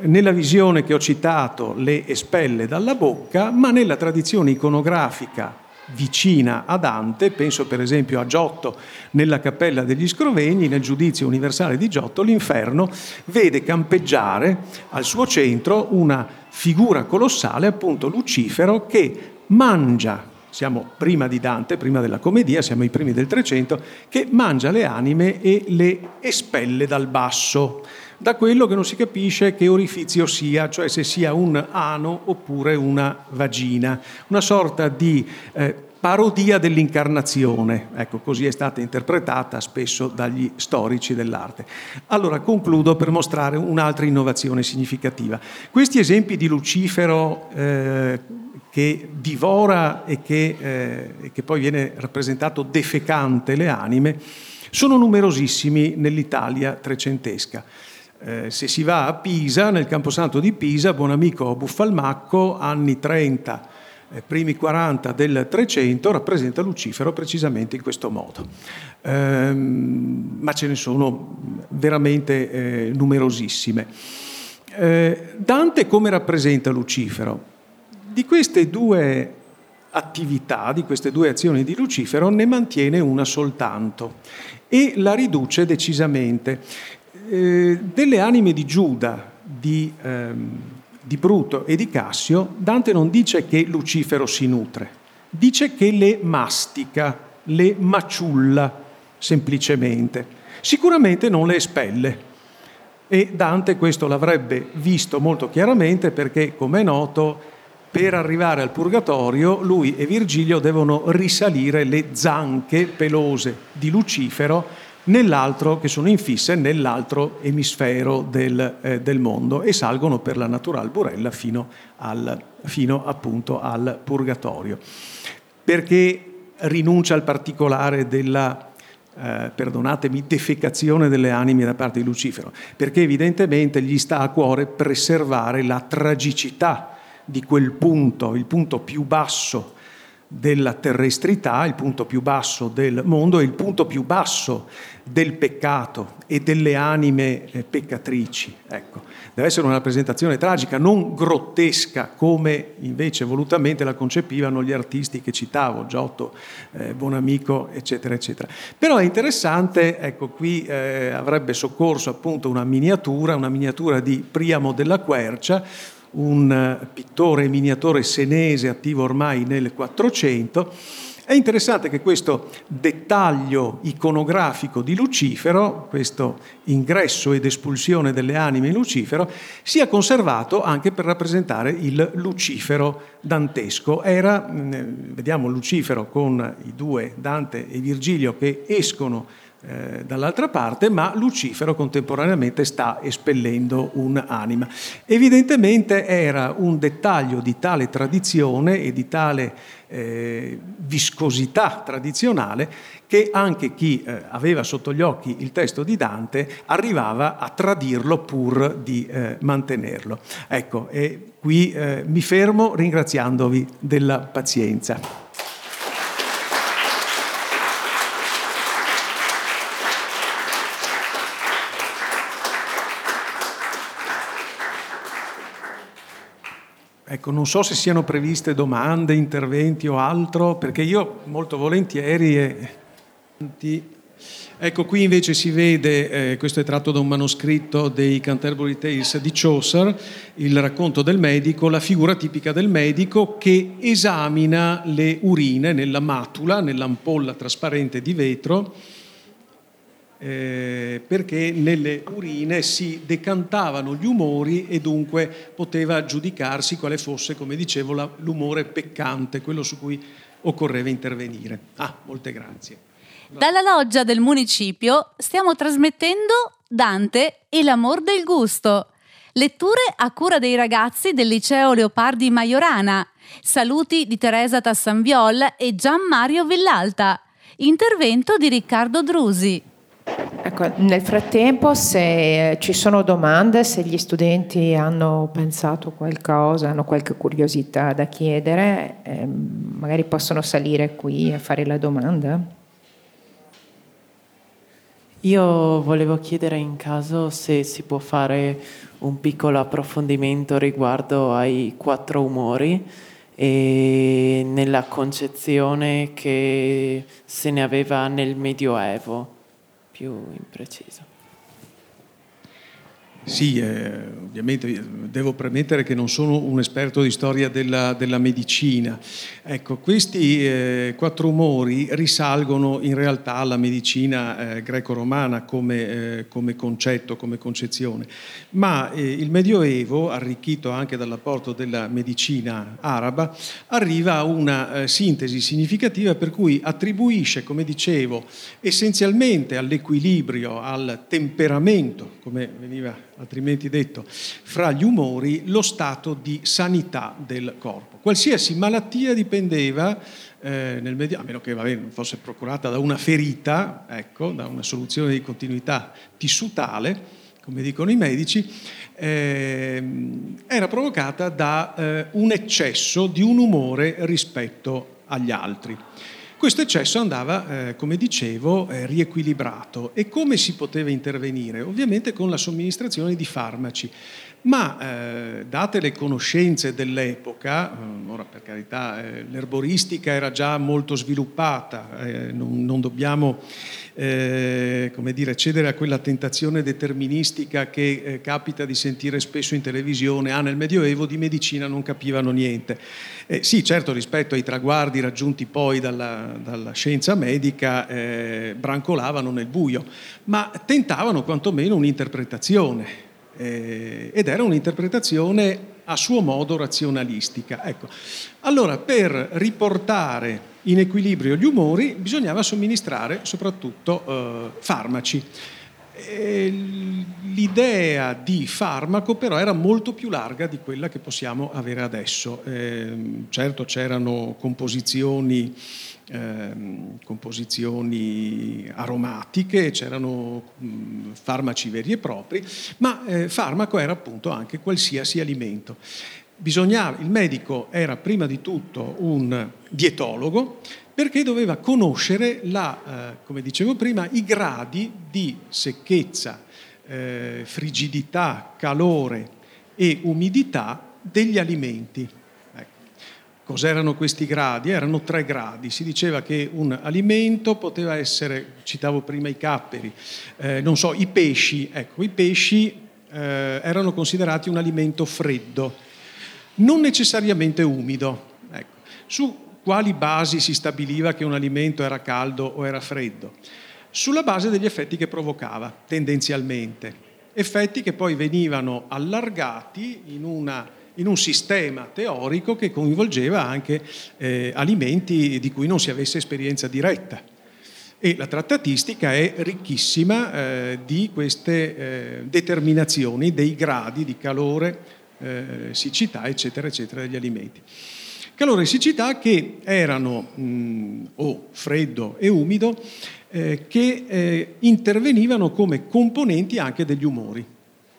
Nella visione che ho citato le espelle dalla bocca, ma nella tradizione iconografica vicina a Dante, penso per esempio a Giotto nella Cappella degli Scrovegni, nel giudizio universale di Giotto, l'inferno vede campeggiare al suo centro una figura colossale, appunto Lucifero, che mangia siamo prima di Dante, prima della commedia, siamo i primi del Trecento, che mangia le anime e le espelle dal basso, da quello che non si capisce che orifizio sia, cioè se sia un ano oppure una vagina, una sorta di eh, parodia dell'incarnazione, ecco così è stata interpretata spesso dagli storici dell'arte. Allora concludo per mostrare un'altra innovazione significativa. Questi esempi di Lucifero eh, che divora e che, eh, che poi viene rappresentato defecante le anime, sono numerosissimi nell'Italia trecentesca. Eh, se si va a Pisa, nel Camposanto di Pisa, buon amico Buffalmacco, anni 30, eh, primi 40 del 300, rappresenta Lucifero precisamente in questo modo. Eh, ma ce ne sono veramente eh, numerosissime. Eh, Dante come rappresenta Lucifero? Di queste due attività, di queste due azioni di Lucifero, ne mantiene una soltanto e la riduce decisamente. Eh, delle anime di Giuda, di, ehm, di Bruto e di Cassio, Dante non dice che Lucifero si nutre, dice che le mastica, le maciulla semplicemente. Sicuramente non le espelle. E Dante questo l'avrebbe visto molto chiaramente perché, come è noto, per arrivare al purgatorio lui e Virgilio devono risalire le zanche pelose di Lucifero che sono infisse nell'altro emisfero del, eh, del mondo e salgono per la natural burella fino, al, fino appunto al purgatorio. Perché rinuncia al particolare della eh, perdonatemi, defecazione delle anime da parte di Lucifero, perché evidentemente gli sta a cuore preservare la tragicità di quel punto, il punto più basso della terrestrità, il punto più basso del mondo e il punto più basso del peccato e delle anime eh, peccatrici. Ecco, deve essere una rappresentazione tragica, non grottesca come invece volutamente la concepivano gli artisti che citavo, Giotto, eh, Bonamico, eccetera, eccetera. Però è interessante, ecco, qui eh, avrebbe soccorso appunto una miniatura, una miniatura di Priamo della Quercia, un pittore miniatore senese attivo ormai nel 400 È interessante che questo dettaglio iconografico di Lucifero, questo ingresso ed espulsione delle anime in Lucifero, sia conservato anche per rappresentare il Lucifero dantesco. Era, vediamo Lucifero con i due, Dante e Virgilio, che escono eh, dall'altra parte, ma Lucifero contemporaneamente sta espellendo un'anima. Evidentemente era un dettaglio di tale tradizione e di tale eh, viscosità tradizionale che anche chi eh, aveva sotto gli occhi il testo di Dante arrivava a tradirlo pur di eh, mantenerlo. Ecco, e qui eh, mi fermo ringraziandovi della pazienza. Ecco, non so se siano previste domande, interventi o altro, perché io molto volentieri... E... Ecco, qui invece si vede, eh, questo è tratto da un manoscritto dei Canterbury Tales di Chaucer, il racconto del medico, la figura tipica del medico che esamina le urine nella matula, nell'ampolla trasparente di vetro, eh, perché nelle urine si decantavano gli umori e dunque poteva giudicarsi quale fosse, come dicevo, la, l'umore peccante, quello su cui occorreva intervenire. Ah, molte grazie. Dalla loggia del municipio stiamo trasmettendo Dante e l'amor del gusto. Letture a cura dei ragazzi del liceo Leopardi Maiorana. Saluti di Teresa Tassanviol e Gian Mario Villalta. Intervento di Riccardo Drusi. Ecco, nel frattempo se ci sono domande, se gli studenti hanno pensato qualcosa, hanno qualche curiosità da chiedere, eh, magari possono salire qui a fare la domanda. Io volevo chiedere in caso se si può fare un piccolo approfondimento riguardo ai quattro umori e nella concezione che se ne aveva nel Medioevo più impreciso. Sì, eh, ovviamente devo premettere che non sono un esperto di storia della, della medicina. Ecco, questi eh, quattro umori risalgono in realtà alla medicina eh, greco-romana come, eh, come, concetto, come concezione, ma eh, il Medioevo, arricchito anche dall'apporto della medicina araba, arriva a una eh, sintesi significativa per cui attribuisce, come dicevo, essenzialmente all'equilibrio, al temperamento, come veniva altrimenti detto, fra gli umori, lo stato di sanità del corpo. Qualsiasi malattia dipendeva eh, nel medio, a meno che vabbè, non fosse procurata da una ferita, ecco, da una soluzione di continuità tissutale, come dicono i medici, eh, era provocata da eh, un eccesso di un umore rispetto agli altri. Questo eccesso andava, eh, come dicevo, eh, riequilibrato. E come si poteva intervenire? Ovviamente con la somministrazione di farmaci. Ma eh, date le conoscenze dell'epoca, eh, ora per carità eh, l'erboristica era già molto sviluppata, eh, non, non, dobbiamo eh, dire, cedere a quella tentazione deterministica che eh, capita di sentire spesso in televisione, ah nel Medioevo di medicina non capivano niente. sì, certo rispetto ai traguardi raggiunti poi dalla, dalla scienza medica brancolavano nel buio, ma tentavano quantomeno un'interpretazione eh, ed era un'interpretazione a suo modo razionalistica. Ecco. Allora, per riportare in equilibrio gli umori bisognava somministrare soprattutto eh, farmaci. L'idea di farmaco però era molto più larga di quella che possiamo avere adesso. Eh, certo c'erano composizioni Ehm, composizioni aromatiche, c'erano mh, farmaci veri e propri, ma eh, farmaco era appunto anche qualsiasi alimento. Bisognava, il medico era prima di tutto un dietologo perché doveva conoscere, la, eh, come dicevo prima, i gradi di secchezza, eh, frigidità, calore e umidità degli alimenti. Cos'erano questi gradi? Erano tre gradi. Si diceva che un alimento poteva essere, citavo prima i capperi, eh, non so, i pesci. Ecco, i pesci eh, erano considerati un alimento freddo, non necessariamente umido. Ecco. Su quali basi si stabiliva che un alimento era caldo o era freddo? Sulla base degli effetti che provocava, tendenzialmente. Effetti che poi venivano allargati in, una, in un sistema teorico che coinvolgeva anche eh, alimenti di cui non si avesse esperienza diretta. E la trattatistica è ricchissima eh, di queste eh, determinazioni dei gradi di calore, eh, siccità, eccetera, eccetera, degli alimenti. Calore e siccità che erano mh, o freddo e umido, eh, che eh, intervenivano come componenti anche degli umori.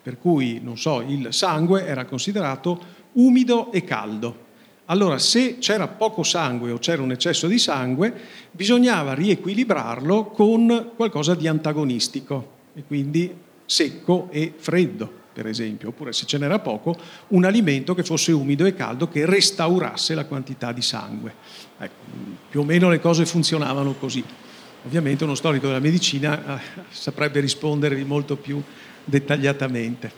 Per cui, non so, il sangue era considerato umido e caldo. Allora, se c'era poco sangue o c'era un eccesso di sangue, bisognava riequilibrarlo con qualcosa di antagonistico, e quindi secco e freddo per esempio, oppure se ce n'era poco, un alimento che fosse umido e caldo che restaurasse la quantità di sangue. Ecco, più o meno le cose funzionavano così. Ovviamente uno storico della medicina eh, saprebbe rispondervi molto più dettagliatamente.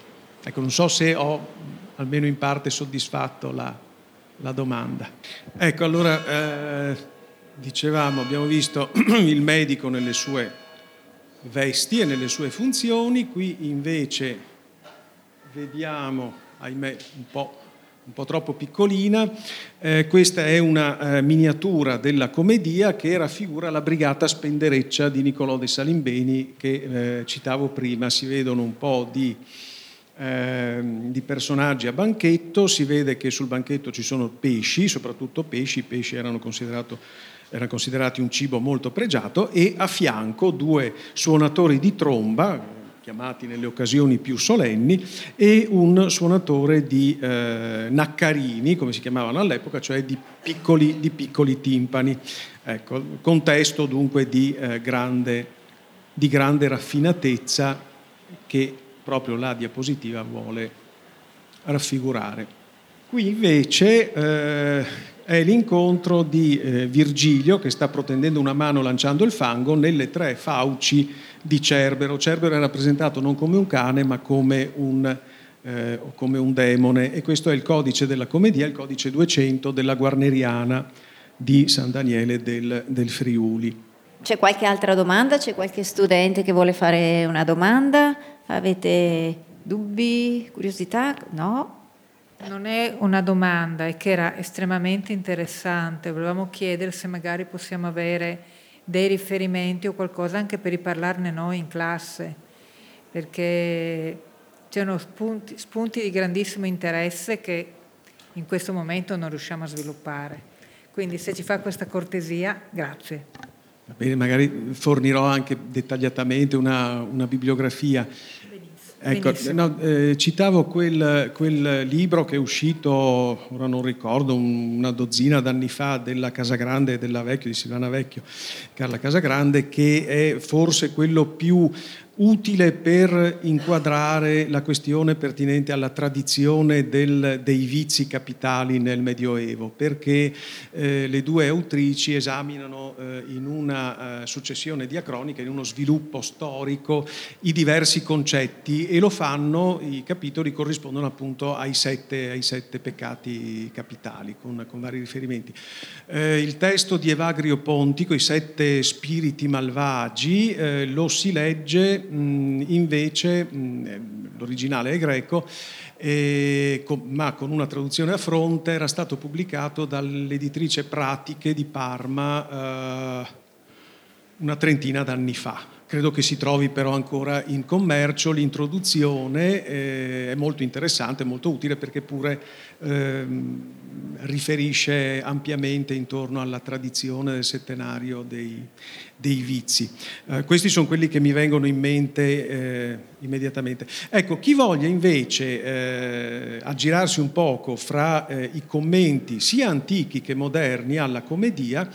Ecco, non so se ho almeno in parte soddisfatto la, la domanda. Ecco, allora, eh, dicevamo, abbiamo visto il medico nelle sue vesti e nelle sue funzioni, qui invece vediamo, ahimè, un po', un po troppo piccolina, eh, questa è una eh, miniatura della commedia che raffigura la brigata spendereccia di Niccolò de Salimbeni che eh, citavo prima. Si vedono un po' di, ehm, di personaggi a banchetto, si vede che sul banchetto ci sono pesci, soprattutto pesci, i pesci erano erano considerati un cibo molto pregiato, e a fianco due suonatori di tromba, chiamati nelle occasioni più solenni, e un suonatore di eh, naccarini, come si chiamavano all'epoca, cioè di piccoli, di piccoli timpani. Ecco, contesto dunque di, eh, grande, di grande raffinatezza che proprio la diapositiva vuole raffigurare. Qui invece eh, è l'incontro di eh, Virgilio che sta protendendo una mano lanciando il fango nelle tre fauci di Cerbero. Cerbero è rappresentato non come un cane ma come un, eh, come un demone e questo è il codice della commedia, il codice 200 della Guarneriana di San Daniele del, del Friuli. C'è qualche altra domanda? C'è qualche studente che vuole fare una domanda? Avete dubbi, curiosità? No? Non è una domanda, è che era estremamente interessante. Volevamo chiedere se magari possiamo avere dei riferimenti o qualcosa anche per riparlarne noi in classe, perché c'erano spunti, spunti di grandissimo interesse che in questo momento non riusciamo a sviluppare. Quindi se ci fa questa cortesia, grazie. Bene, magari fornirò anche dettagliatamente una, una bibliografia. Ecco, no, eh, citavo quel, quel, libro che è uscito, ora non ricordo, una dozzina d'anni fa della Casagrande della Vecchio, di Silvana Vecchio, Carla Casagrande, che è forse quello più utile per inquadrare la questione pertinente alla tradizione del, dei vizi capitali nel Medioevo, perché eh, le due autrici esaminano eh, in una eh, successione diacronica, in uno sviluppo storico, i diversi concetti e lo fanno, i capitoli corrispondono appunto ai sette, ai sette peccati capitali, con, con vari riferimenti. Eh, il testo di Evagrio Pontico, i sette spiriti malvagi, eh, lo si legge invece, l'originale è greco, ma con una traduzione a fronte, era stato pubblicato dall'editrice Pratiche di Parma eh, una trentina d'anni fa. Credo che si trovi però ancora in commercio, l'introduzione eh, è molto interessante, molto utile perché pure eh, riferisce ampiamente intorno alla tradizione del settenario dei, dei vizi. Eh, questi sono quelli che mi vengono in mente eh, immediatamente. Ecco, chi voglia invece eh, aggirarsi un poco fra eh, i commenti sia antichi che moderni alla commedia,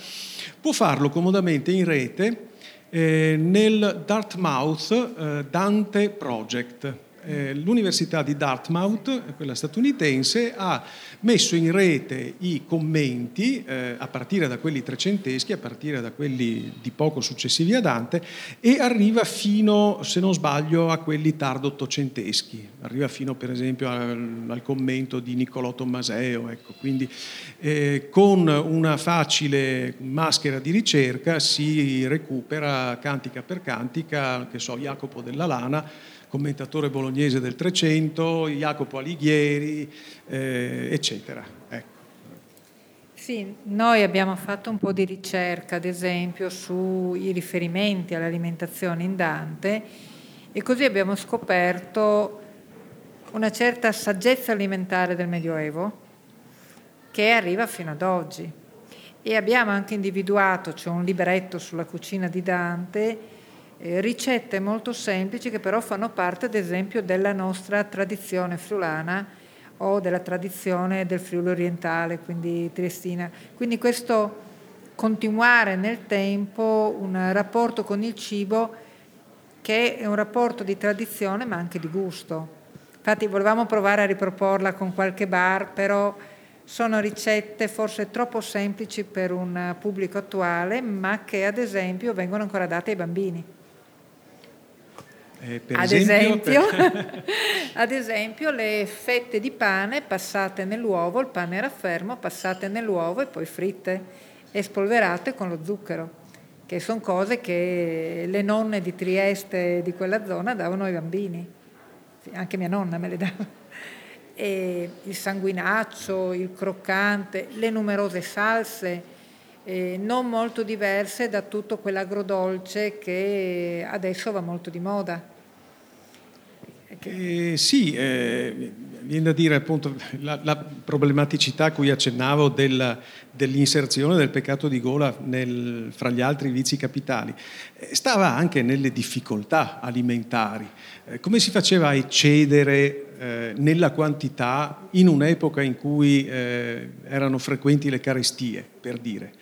può farlo comodamente in rete eh, nel Dartmouth eh, Dante Project. Eh, l'Università di Dartmouth, quella statunitense, ha messo in rete i commenti eh, a partire da quelli trecenteschi, a partire da quelli di poco successivi a Dante e arriva fino, se non sbaglio, a quelli tardo ottocenteschi, arriva fino per esempio al, al commento di Niccolò Tommaseo, ecco. quindi eh, con una facile maschera di ricerca si recupera cantica per cantica, che so, Jacopo della Lana, commentatore bolognese del Trecento, Jacopo Alighieri, eh, eccetera. Ecco. Sì, noi abbiamo fatto un po' di ricerca, ad esempio, sui riferimenti all'alimentazione in Dante e così abbiamo scoperto una certa saggezza alimentare del Medioevo che arriva fino ad oggi. E abbiamo anche individuato, c'è un libretto sulla cucina di Dante, eh, ricette molto semplici che però fanno parte ad esempio della nostra tradizione friulana o della tradizione del Friuli orientale, quindi triestina. Quindi questo continuare nel tempo un rapporto con il cibo che è un rapporto di tradizione ma anche di gusto. Infatti volevamo provare a riproporla con qualche bar, però sono ricette forse troppo semplici per un pubblico attuale, ma che ad esempio vengono ancora date ai bambini. Eh, ad, esempio, esempio per... ad esempio, le fette di pane passate nell'uovo, il pane era fermo, passate nell'uovo e poi fritte e spolverate con lo zucchero, che sono cose che le nonne di Trieste di quella zona davano ai bambini. Anche mia nonna me le dava. E il sanguinaccio, il croccante, le numerose salse, eh, non molto diverse da tutto quell'agrodolce che adesso va molto di moda. Eh, sì, eh, viene da dire appunto la, la, problematicità a cui accennavo del, dell'inserzione del peccato di gola nel, fra gli altri vizi capitali, eh, stava anche nelle difficoltà alimentari. Eh, come si faceva a eccedere eh, nella quantità in un'epoca in cui eh, erano frequenti le carestie, per dire.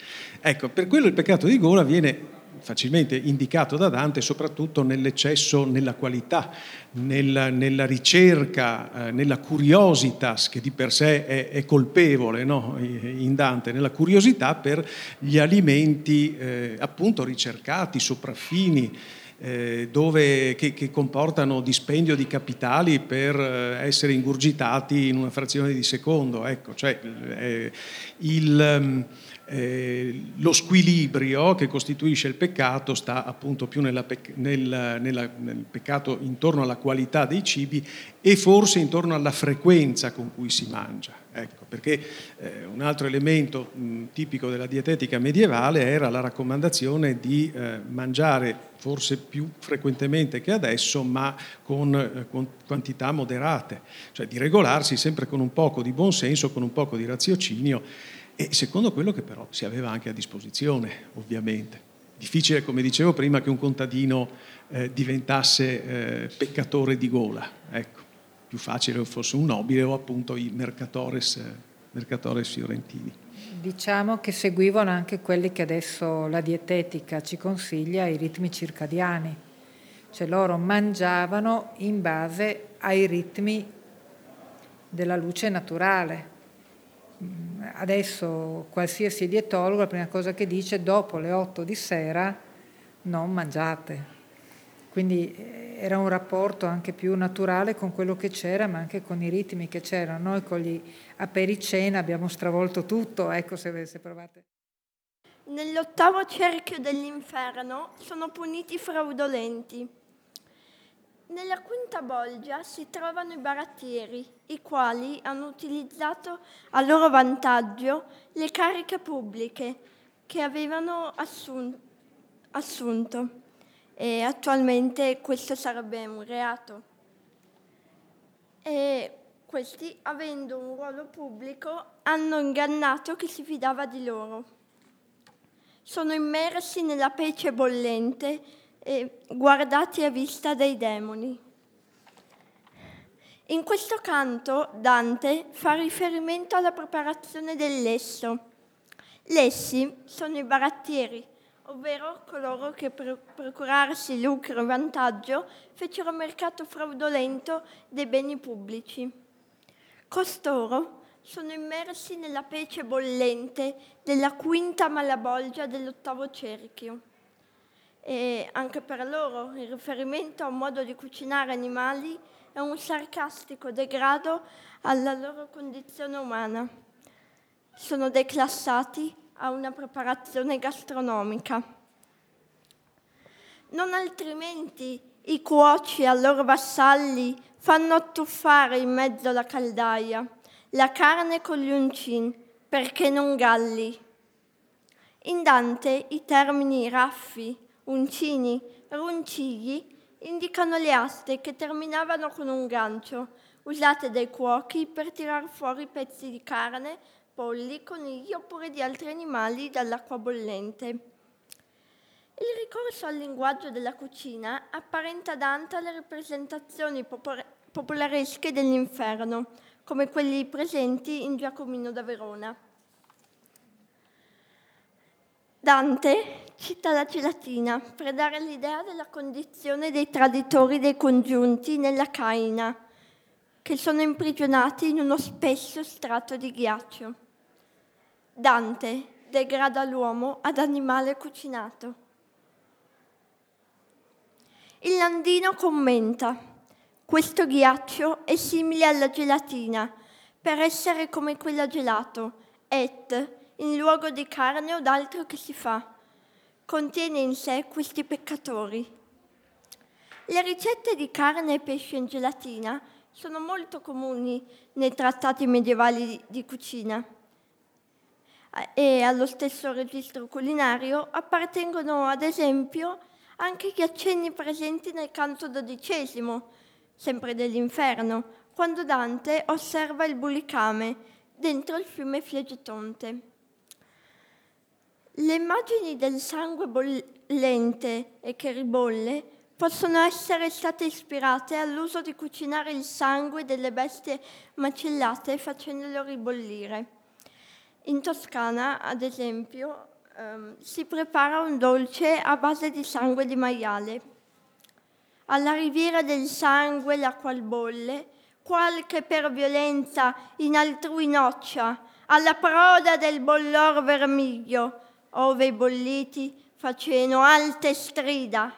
Ecco, per quello il peccato di gola viene facilmente indicato da Dante soprattutto nell'eccesso, nella qualità, nella, nella ricerca, eh, nella curiositas che di per sé è, è colpevole no? in Dante, nella curiosità per gli alimenti eh, appunto ricercati, sopraffini, eh, dove, che, che, comportano dispendio di capitali per eh, essere ingurgitati in una frazione di secondo. Ecco, cioè, eh, il, ehm, eh, lo squilibrio che costituisce il peccato sta appunto più nella, nel, nella, nel peccato intorno alla qualità dei cibi e forse intorno alla frequenza con cui si mangia. Ecco, perché eh, un altro elemento mh, tipico della dietetica medievale era la raccomandazione di eh, mangiare forse più frequentemente che adesso, ma con, eh, con, quantità moderate, cioè di regolarsi sempre con un poco di buonsenso, con un poco di raziocinio e secondo quello che però si aveva anche a disposizione, ovviamente. Difficile, come dicevo prima, che un contadino eh, diventasse eh, peccatore di gola, ecco. Più facile fosse un nobile o appunto i mercatores, eh, mercatores fiorentini. Diciamo che seguivano anche quelli che adesso la dietetica ci consiglia, i ritmi circadiani. Cioè loro mangiavano in base ai ritmi della luce naturale adesso qualsiasi dietologo la prima cosa che dice dopo le 8 di sera non mangiate. Quindi eh, era un rapporto anche più naturale con quello che c'era, ma anche con i ritmi che c'erano. Noi con gli apericena abbiamo stravolto tutto, ecco se, se provate. Nell'ottavo cerchio dell'inferno sono puniti i fraudolenti. Nella quinta bolgia si trovano i barattieri, i quali hanno utilizzato a loro vantaggio le cariche pubbliche che avevano assun- assunto e attualmente questo sarebbe un reato. E questi, avendo un ruolo pubblico, hanno ingannato chi si fidava di loro. Sono immersi nella pece bollente e guardati a vista dai demoni. In questo canto Dante fa riferimento alla preparazione del lesso. Lessi sono i barattieri ovvero coloro che per procurarsi lucro e vantaggio fecero mercato fraudolento dei beni pubblici. Costoro sono immersi nella pece bollente della quinta malabolgia dell'ottavo cerchio. E anche per loro il riferimento a un modo di cucinare animali è un sarcastico degrado alla loro condizione umana. Sono declassati a una preparazione gastronomica. Non altrimenti i cuoci a loro vassalli fanno attuffare in mezzo alla caldaia la carne con gli uncin, perché non galli. In Dante i termini raffi, uncini, runcigli indicano le aste che terminavano con un gancio, usate dai cuochi per tirar fuori pezzi di carne, polli, conigli oppure di altri animali dall'acqua bollente. Il ricorso al linguaggio della cucina apparenta Dante alle rappresentazioni popolaresche dell'inferno, come quelli presenti in Giacomino da Verona. Dante cita la gelatina per dare l'idea della condizione dei traditori dei congiunti nella Caina, che sono imprigionati in uno spesso strato di ghiaccio. Dante degrada l'uomo ad animale cucinato. Il Landino commenta questo ghiaccio è simile alla gelatina, per essere come quella gelato, et, in luogo di carne o d'altro che si fa, contiene in sé questi peccatori. Le ricette di carne e pesce in gelatina sono molto comuni nei trattati medievali di cucina e allo stesso registro culinario appartengono ad esempio anche gli accenni presenti nel canto dodicesimo, sempre dell'inferno, quando Dante osserva il bulicame dentro il fiume Flegetonte. Le immagini del sangue bollente e che ribolle possono essere state ispirate all'uso di cucinare il sangue delle bestie macellate facendolo ribollire. In Toscana, ad esempio, ehm, si prepara un dolce a base di sangue di maiale alla riviera del sangue la qual bolle, qualche per violenza in altrui noccia, alla proda del bollor vermiglio, ove i bolliti faceno alte strida.